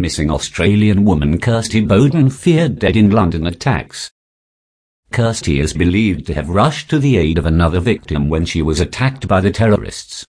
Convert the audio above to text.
Missing Australian woman Kirsty Boden feared dead in London attacks. Kirsty is believed to have rushed to the aid of another victim when she was attacked by the terrorists.